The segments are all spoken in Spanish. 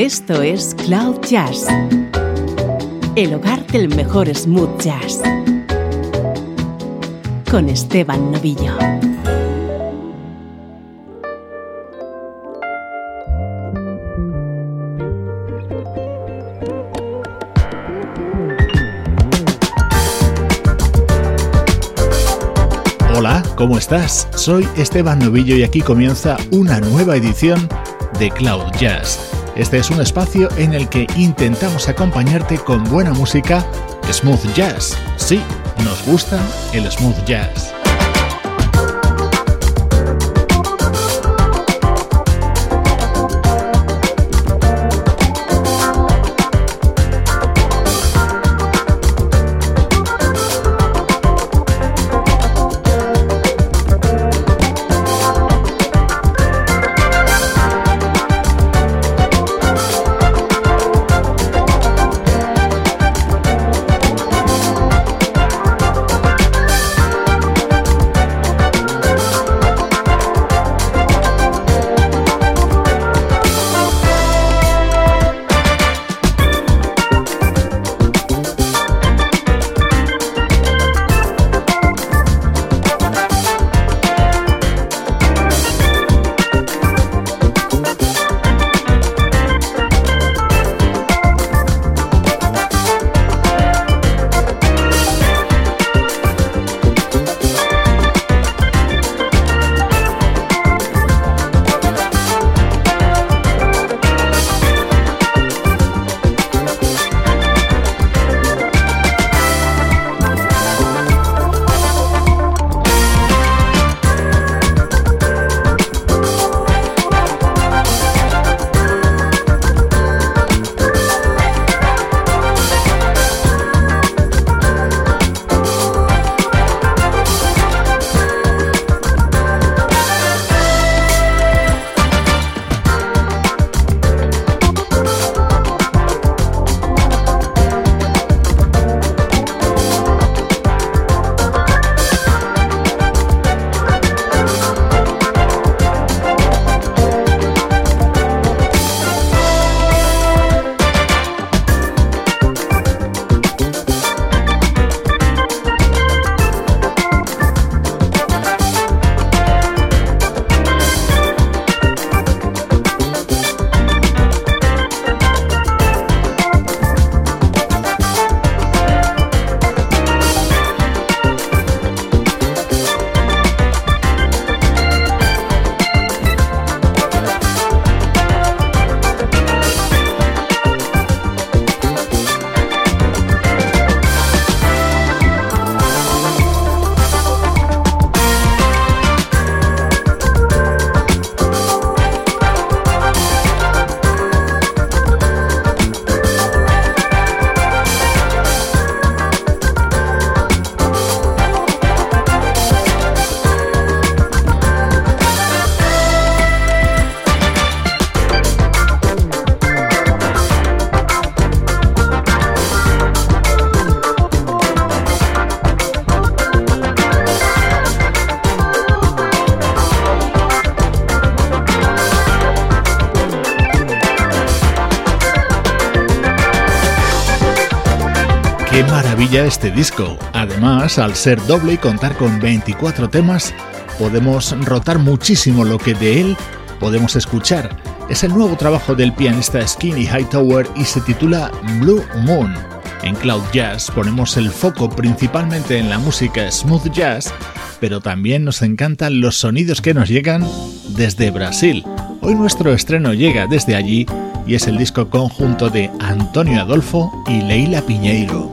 Esto es Cloud Jazz, el hogar del mejor smooth jazz, con Esteban Novillo. Hola, ¿cómo estás? Soy Esteban Novillo y aquí comienza una nueva edición de Cloud Jazz este es un espacio en el que intentamos acompañarte con buena música, smooth jazz. Sí, nos gusta el smooth jazz. Este disco. Además, al ser doble y contar con 24 temas, podemos rotar muchísimo lo que de él podemos escuchar. Es el nuevo trabajo del pianista Skinny Hightower y se titula Blue Moon. En Cloud Jazz ponemos el foco principalmente en la música smooth jazz, pero también nos encantan los sonidos que nos llegan desde Brasil. Hoy nuestro estreno llega desde allí y es el disco conjunto de Antonio Adolfo y Leila Piñeiro.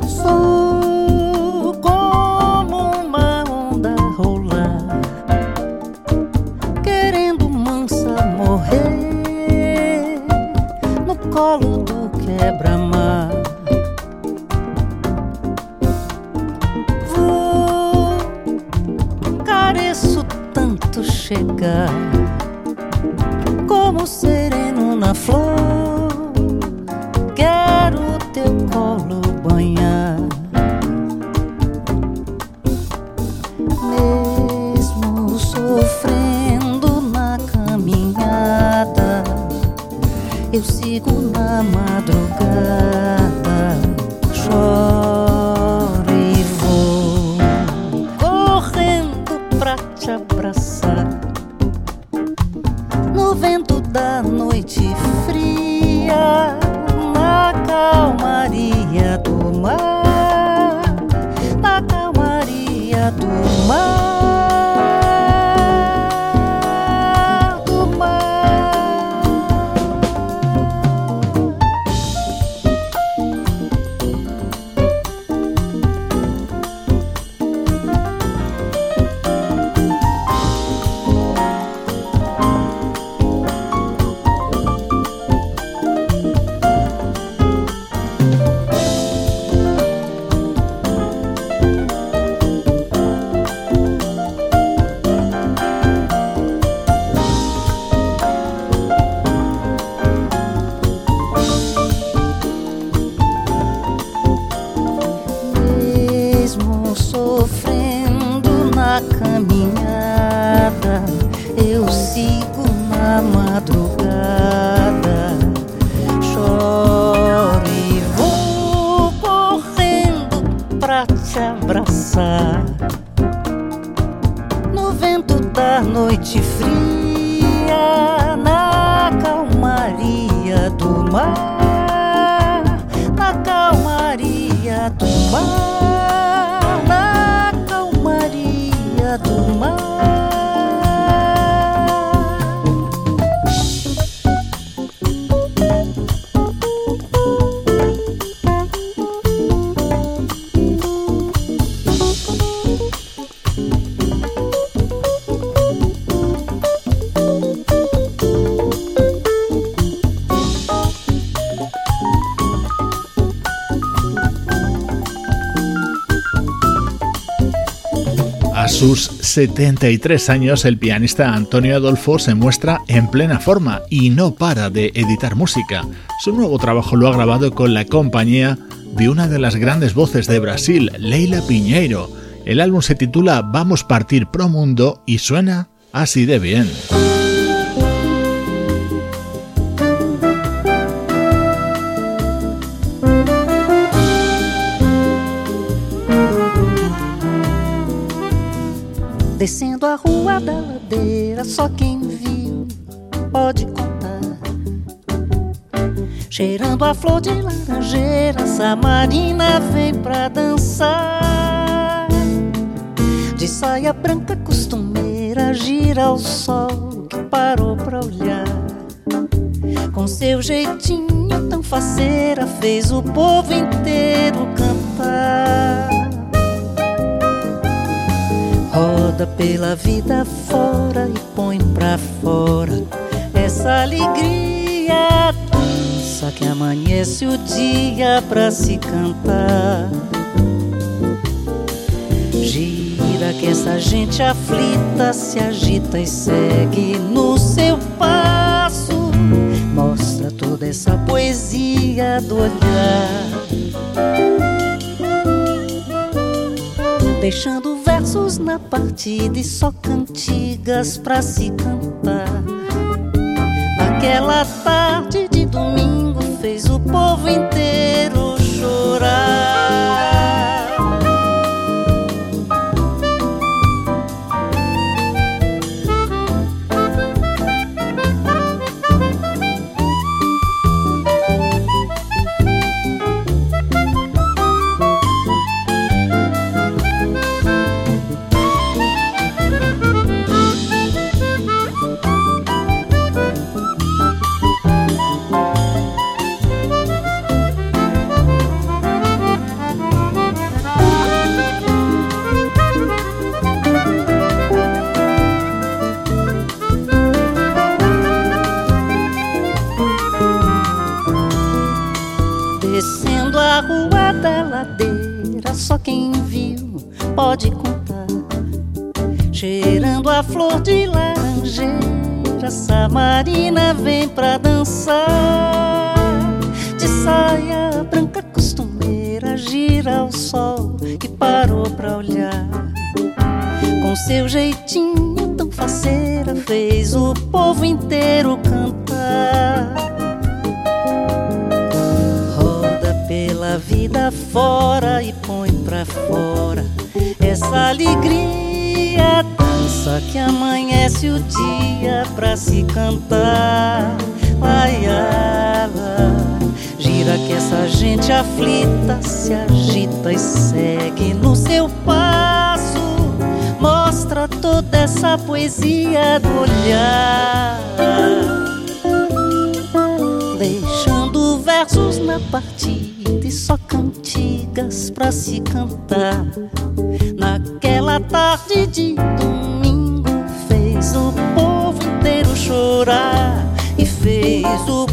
73 años, el pianista Antonio Adolfo se muestra en plena forma y no para de editar música. Su nuevo trabajo lo ha grabado con la compañía de una de las grandes voces de Brasil, Leila Piñeiro. El álbum se titula Vamos partir pro mundo y suena así de bien. Descendo a rua da ladeira, só quem viu pode contar. Cheirando a flor de laranjeira, Samarina vem pra dançar. De saia branca costumeira, gira o sol que parou pra olhar. Com seu jeitinho tão faceira, fez o povo inteiro cantar. Roda pela vida fora e põe pra fora essa alegria. Dança que amanhece o dia pra se cantar. Gira que essa gente aflita se agita e segue no seu passo. Mostra toda essa poesia do olhar. Deixando versos na partida e só cantigas pra se cantar. Naquela tarde de domingo fez o povo inteiro flor de laranjeira, Samarina vem pra dançar. De saia branca costumeira, gira o sol que parou pra olhar. Com seu jeitinho tão faceira, fez o povo inteiro cantar. Roda pela vida fora e põe pra fora essa alegria que amanhece o dia pra se cantar. Laiala, gira que essa gente aflita se agita e segue no seu passo. Mostra toda essa poesia do olhar. Deixando versos na partida e só cantigas pra se cantar. Naquela tarde de domingo chorar e fez o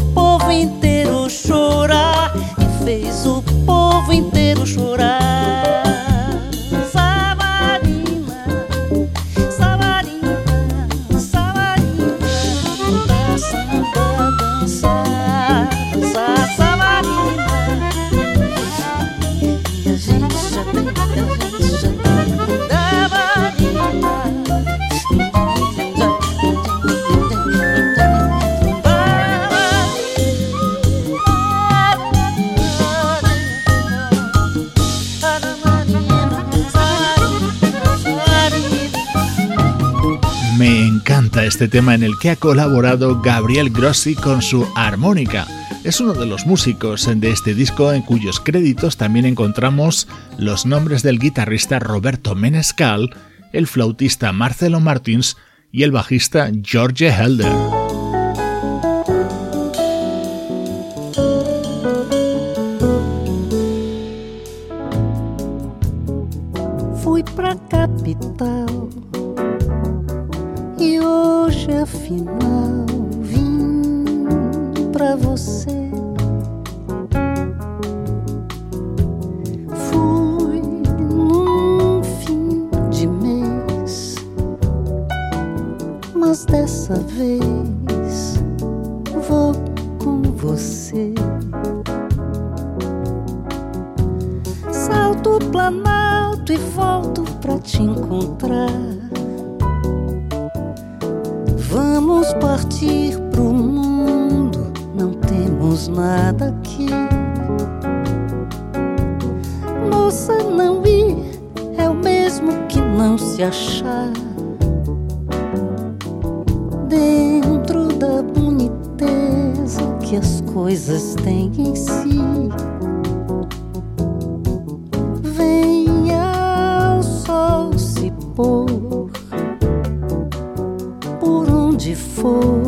este tema en el que ha colaborado Gabriel Grossi con su armónica. Es uno de los músicos de este disco en cuyos créditos también encontramos los nombres del guitarrista Roberto Menescal, el flautista Marcelo Martins y el bajista George Helder. vapor, por onde for.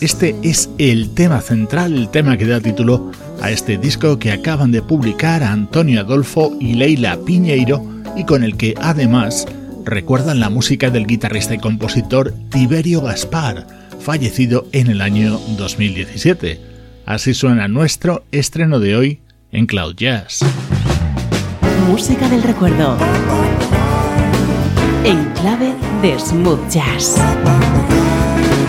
Este es el tema central, el tema que da título a este disco que acaban de publicar Antonio Adolfo y Leila Piñeiro y con el que además recuerdan la música del guitarrista y compositor Tiberio Gaspar, fallecido en el año 2017. Así suena nuestro estreno de hoy en Cloud Jazz. Música del recuerdo. En clave de Smooth Jazz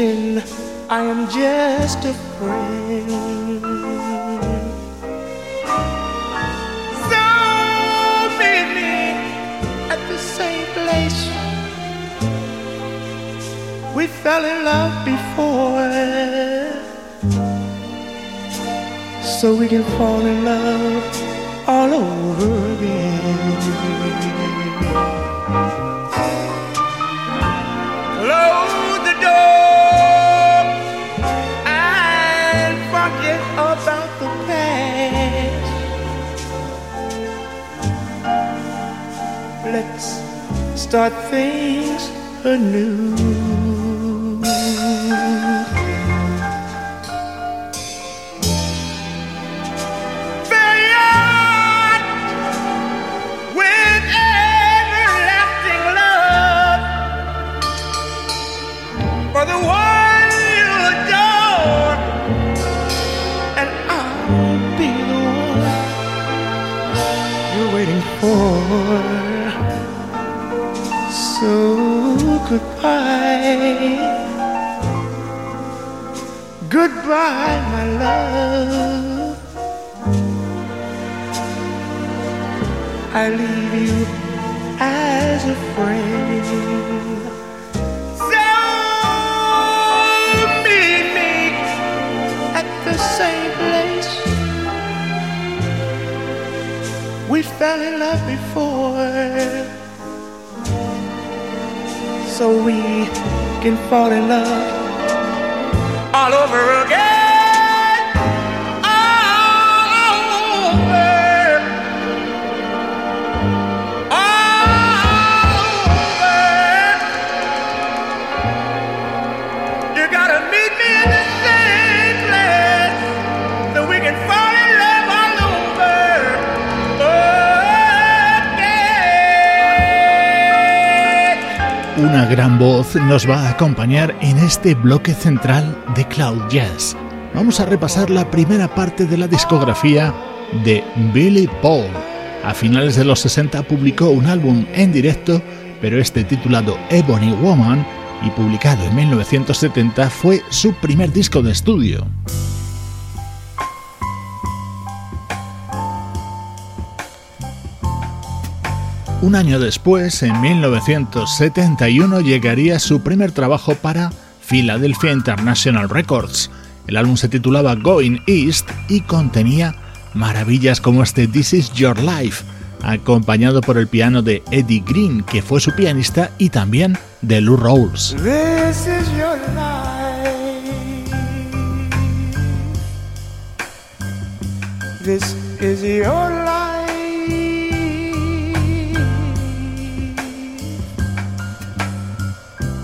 I am just a friend. So me at the same place we fell in love before, so we can fall in love all over again. Start things anew. Goodbye, goodbye, my love. I leave you as a friend. So meet me at the same place we fell in love before so we can fall in love all over again. Nos va a acompañar en este bloque central de Cloud Jazz. Vamos a repasar la primera parte de la discografía de Billy Paul. A finales de los 60 publicó un álbum en directo, pero este titulado Ebony Woman y publicado en 1970 fue su primer disco de estudio. Un año después, en 1971, llegaría su primer trabajo para Philadelphia International Records. El álbum se titulaba Going East y contenía maravillas como este This Is Your Life, acompañado por el piano de Eddie Green, que fue su pianista, y también de Lou Rawls. This is your life.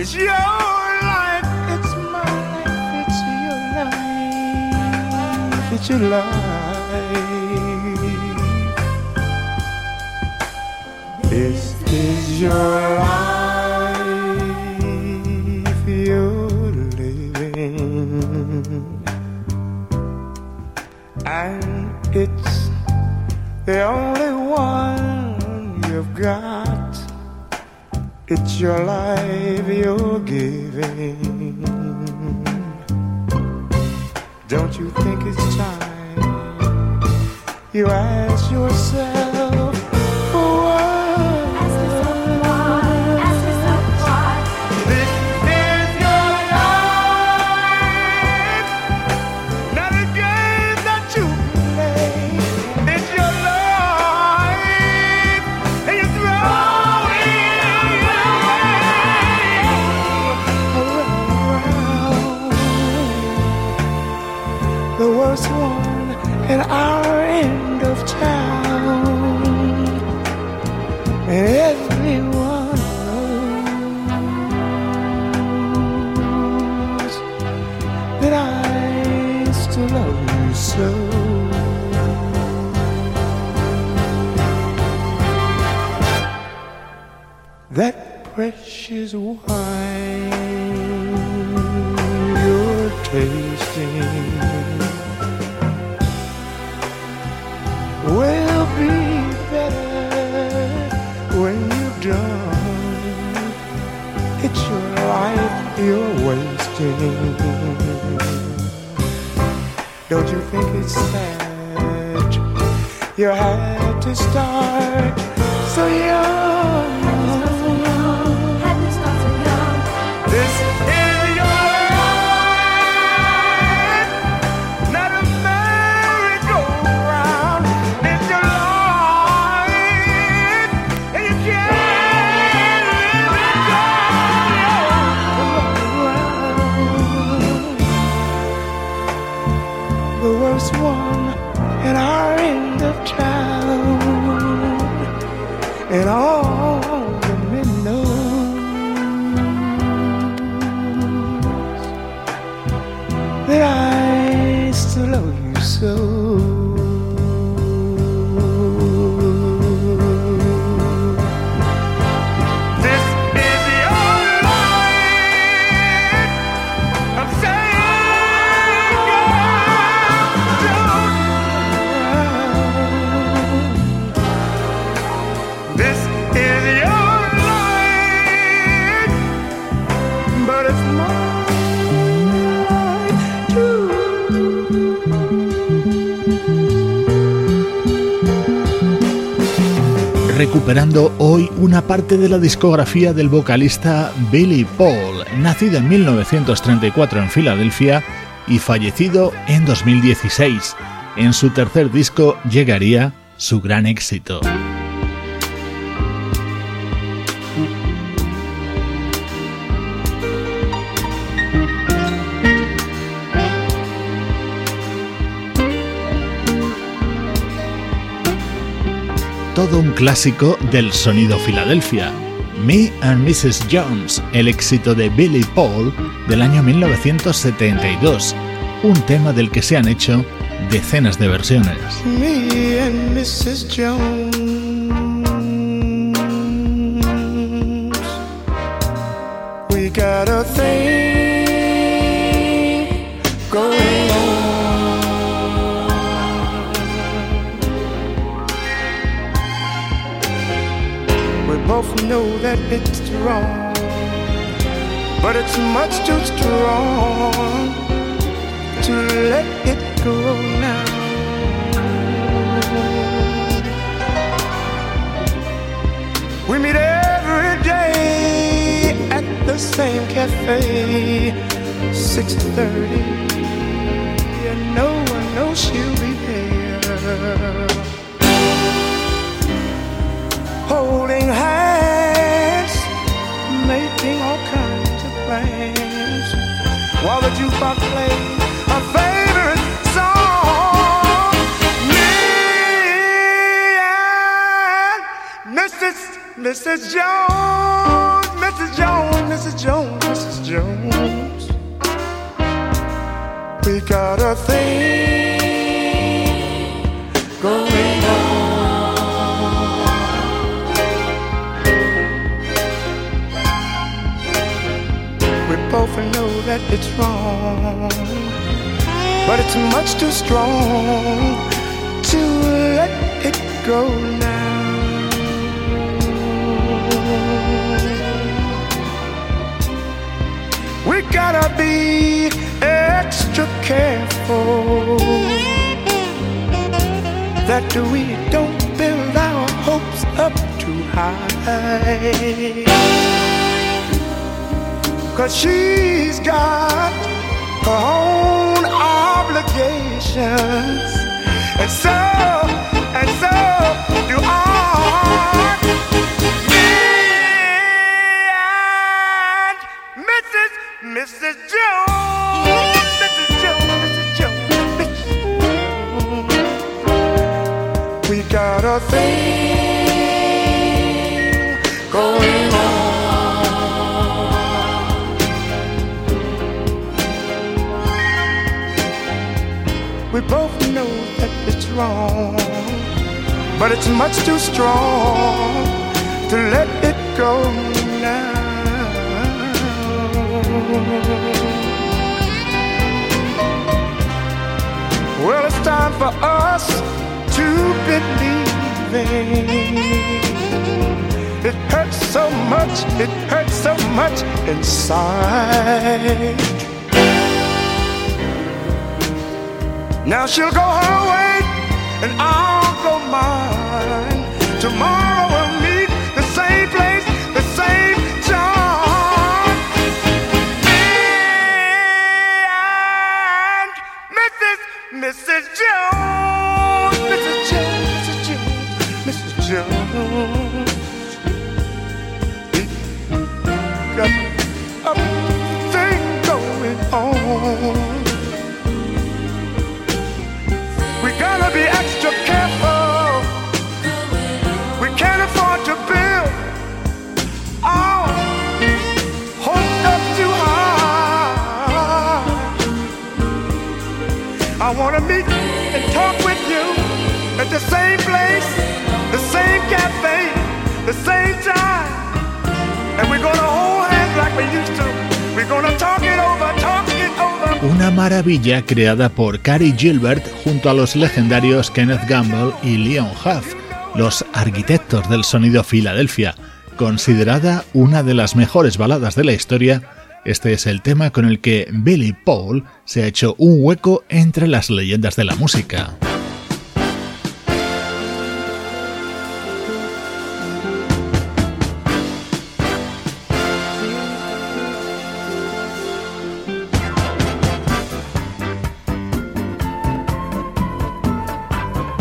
It's your life, it's my life, it's your life, it's your life. This is your life, you're living, and it's the only It's your life you're giving. Don't you think it's time you ask yourself precious wine you're tasting will be better when you're done. It's your life you're wasting. Don't you think it's sad? You had to start so young. The worst one at our end of town, and all the men know that I still love you so. Recuperando hoy una parte de la discografía del vocalista Billy Paul, nacido en 1934 en Filadelfia y fallecido en 2016. En su tercer disco llegaría su gran éxito. Todo un clásico del sonido Filadelfia. Me and Mrs. Jones, el éxito de Billy Paul del año 1972, un tema del que se han hecho decenas de versiones. Both know that it's wrong, but it's much too strong to let it go now. We meet every day at the same cafe, 6:30, and no one knows she'll be there. Holding hands, making all kinds of plans, while the jukebox plays our favorite song. Me and Mrs. Mrs. Jones, Mrs. Jones, Mrs. Jones, Mrs. Jones. We got a thing going that it's wrong, but it's much too strong to let it go now. We gotta be extra careful that we don't build our hopes up too high. Cause she's got her own obligations. And so, and so do I. Me and Mrs. Mrs. Jones. Mrs. Jones, Mrs. Jones. We got a thing wrong, but it's much too strong to let it go now. Well, it's time for us to believe It hurts so much, it hurts so much inside. Now she'll go her way and I'll go mine. Maravilla creada por Cary Gilbert junto a los legendarios Kenneth Gamble y Leon Huff, los arquitectos del sonido Filadelfia. Considerada una de las mejores baladas de la historia, este es el tema con el que Billy Paul se ha hecho un hueco entre las leyendas de la música.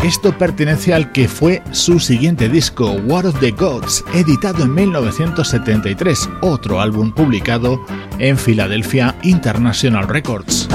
Esto pertenece al que fue su siguiente disco, War of the Gods, editado en 1973, otro álbum publicado en Philadelphia International Records.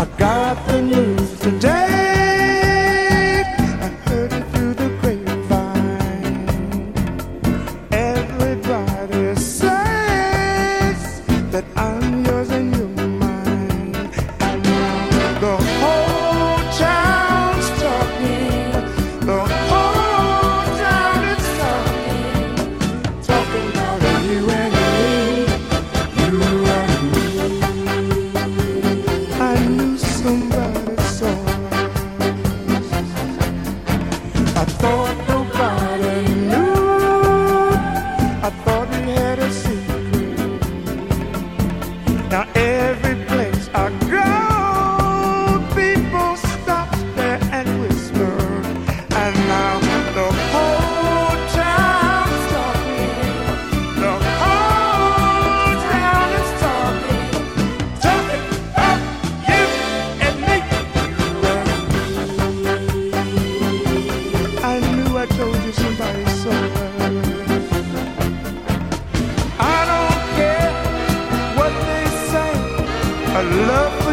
I love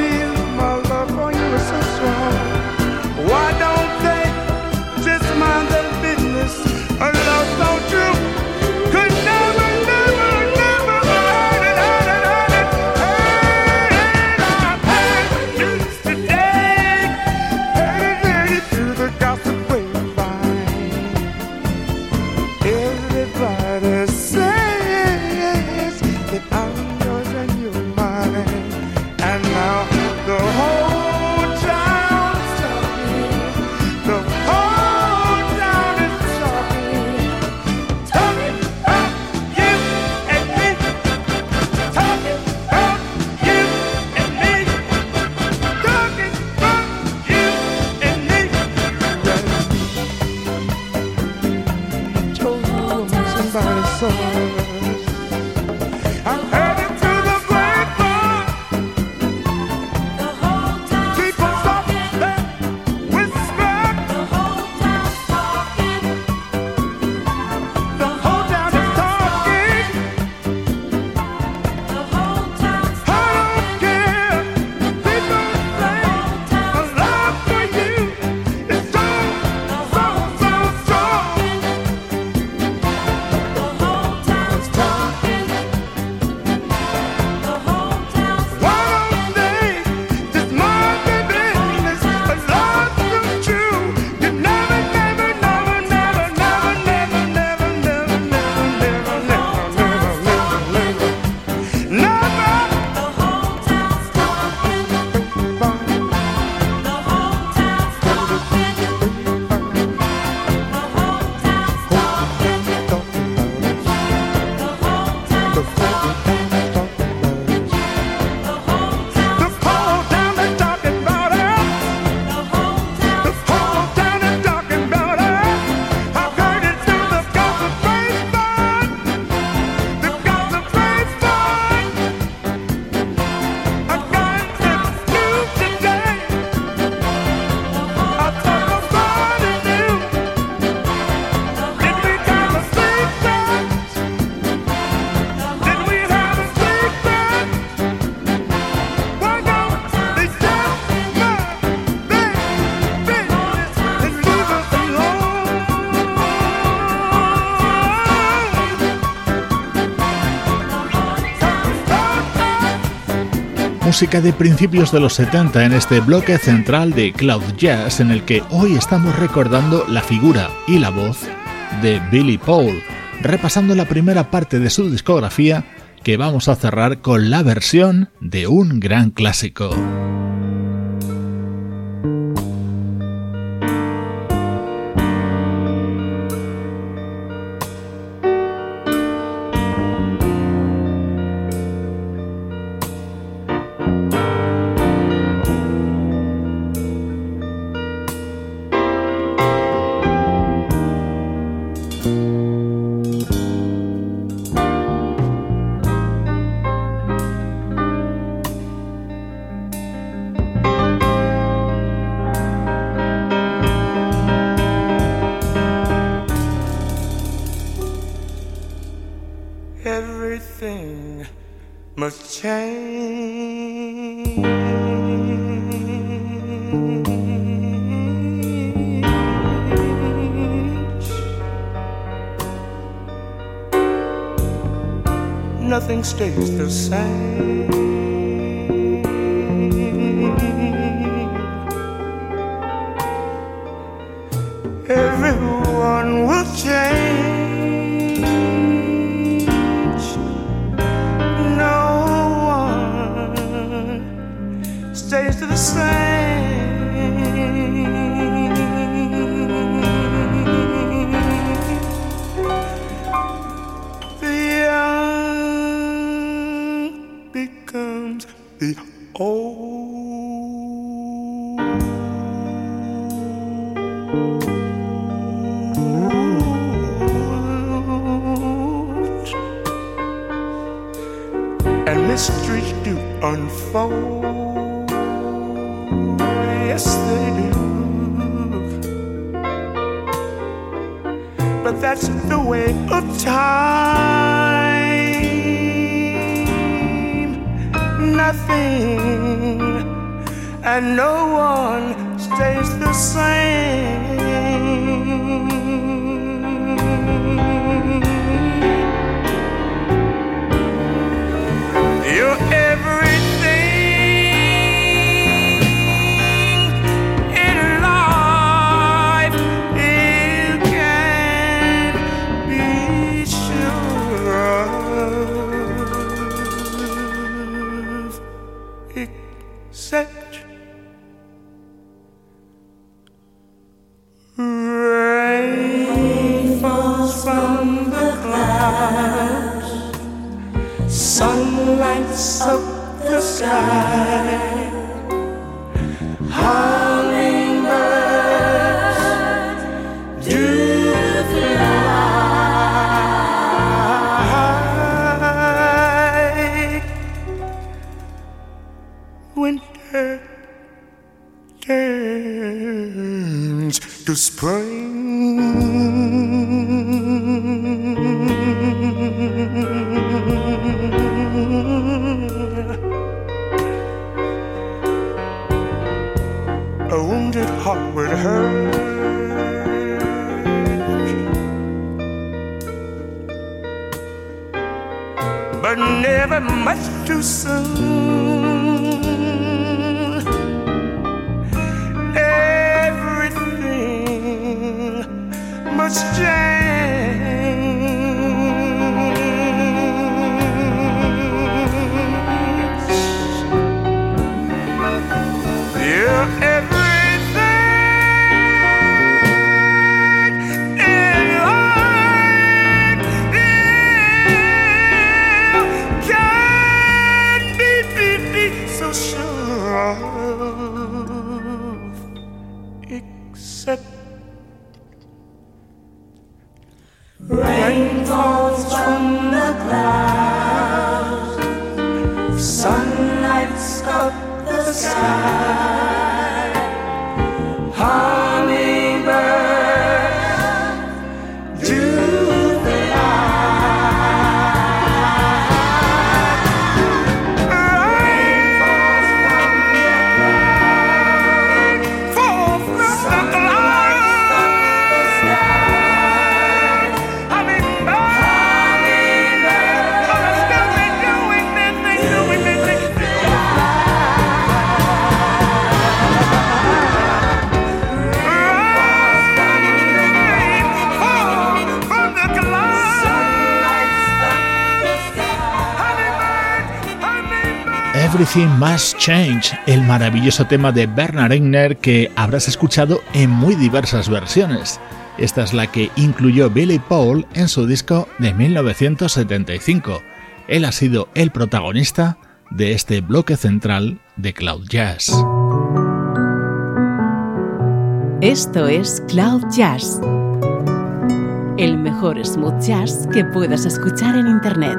música de principios de los 70 en este bloque central de Cloud Jazz en el que hoy estamos recordando la figura y la voz de Billy Paul, repasando la primera parte de su discografía que vamos a cerrar con la versión de un gran clásico. everything must change. Nothing stays the same. Except. high. Everything Must Change, el maravilloso tema de Bernard Eigner que habrás escuchado en muy diversas versiones. Esta es la que incluyó Billy Paul en su disco de 1975. Él ha sido el protagonista de este bloque central de Cloud Jazz. Esto es Cloud Jazz, el mejor smooth jazz que puedas escuchar en Internet.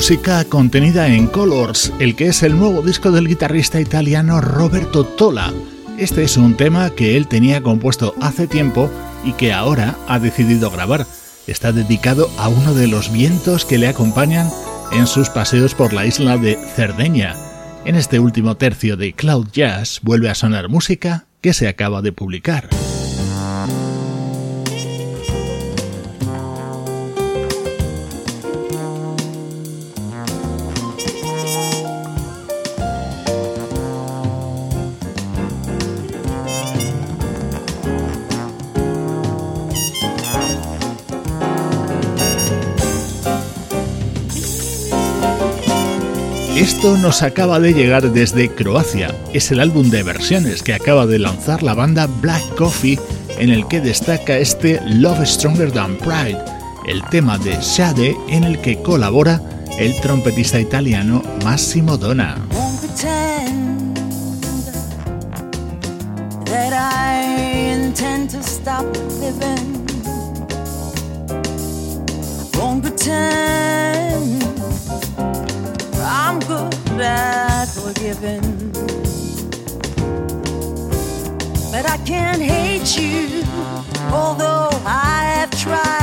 Música contenida en Colors, el que es el nuevo disco del guitarrista italiano Roberto Tola. Este es un tema que él tenía compuesto hace tiempo y que ahora ha decidido grabar. Está dedicado a uno de los vientos que le acompañan en sus paseos por la isla de Cerdeña. En este último tercio de Cloud Jazz vuelve a sonar música que se acaba de publicar. Esto nos acaba de llegar desde Croacia. Es el álbum de versiones que acaba de lanzar la banda Black Coffee en el que destaca este Love Stronger Than Pride, el tema de Shade en el que colabora el trompetista italiano Massimo Donna. I'm good at forgiving. But I can't hate you, although I have tried.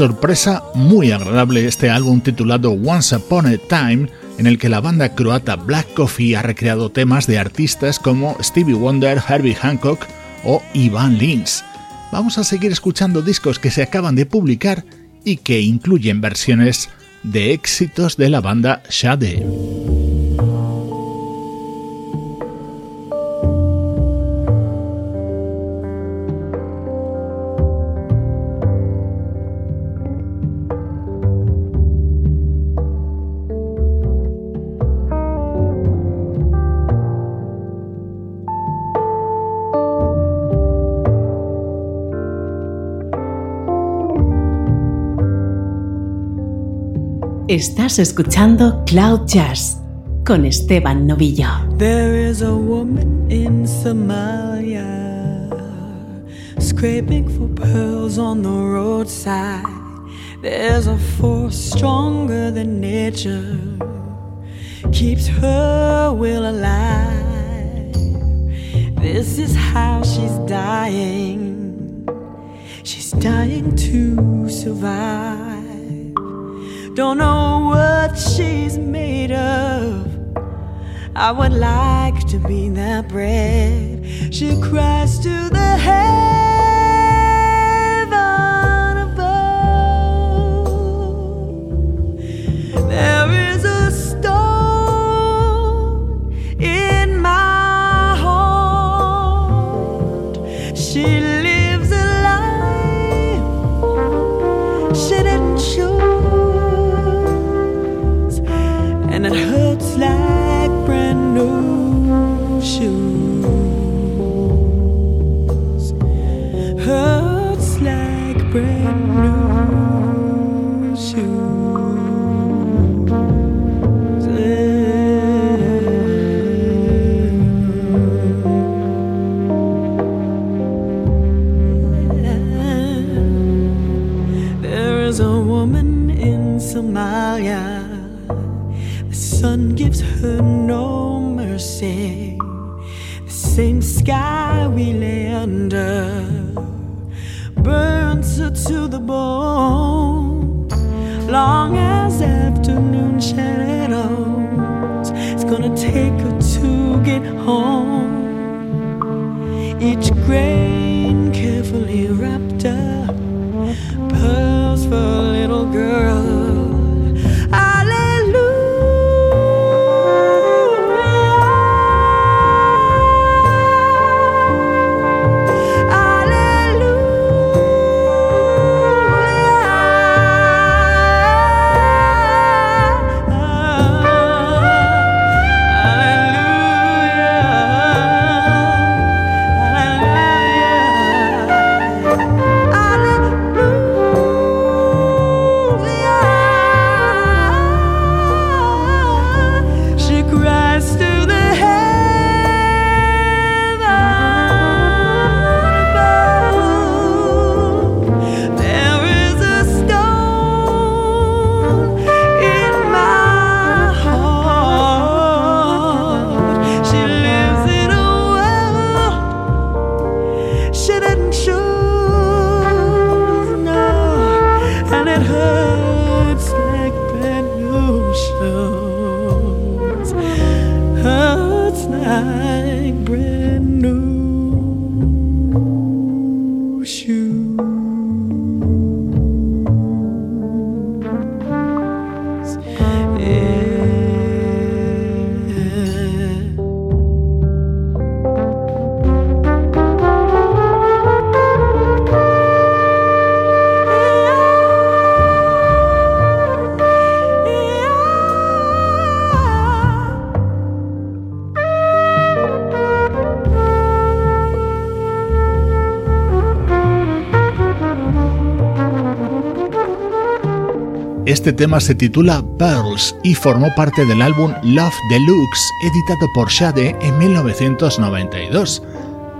Sorpresa muy agradable este álbum titulado Once Upon a Time, en el que la banda croata Black Coffee ha recreado temas de artistas como Stevie Wonder, Herbie Hancock o Ivan Lins. Vamos a seguir escuchando discos que se acaban de publicar y que incluyen versiones de éxitos de la banda Shade. Estás escuchando Cloud Jazz con Esteban Novillo. There is a woman in Somalia scraping for pearls on the roadside. There's a force stronger than nature, keeps her will alive. This is how she's dying. She's dying to survive. Don't know what she's made of. I would like to be that bread. She cries to the heaven could Este tema se titula Pearls y formó parte del álbum Love Deluxe, editado por Shade en 1992.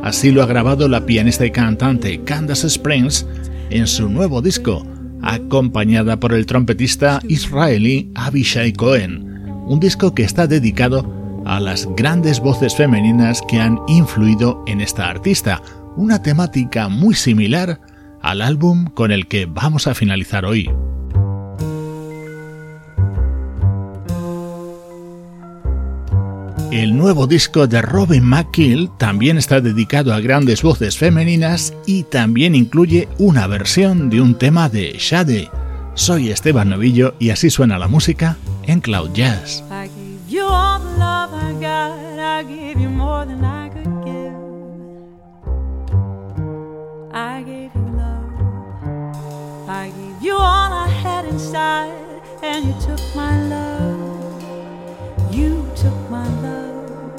Así lo ha grabado la pianista y cantante Candace Springs en su nuevo disco, acompañada por el trompetista israelí Abishai Cohen, un disco que está dedicado a las grandes voces femeninas que han influido en esta artista, una temática muy similar al álbum con el que vamos a finalizar hoy. El nuevo disco de Robin McKill también está dedicado a grandes voces femeninas y también incluye una versión de un tema de Shade. Soy Esteban Novillo y así suena la música en Cloud Jazz. and you took my love. You took my love.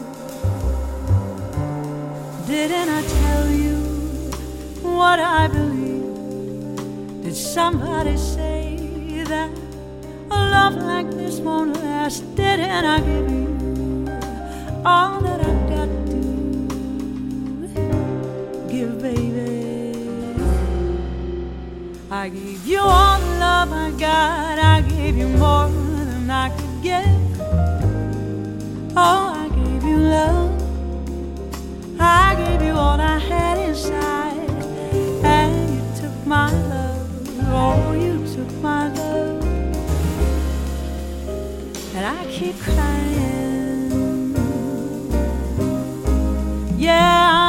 Didn't I tell you what I believe? Did somebody say that a love like this won't last? Didn't I give you all that I've got to give, baby? I gave you all the love I got. I gave you more than I could give. Oh, I gave you love. I gave you all I had inside. And you took my love. Oh, you took my love. And I keep crying. Yeah.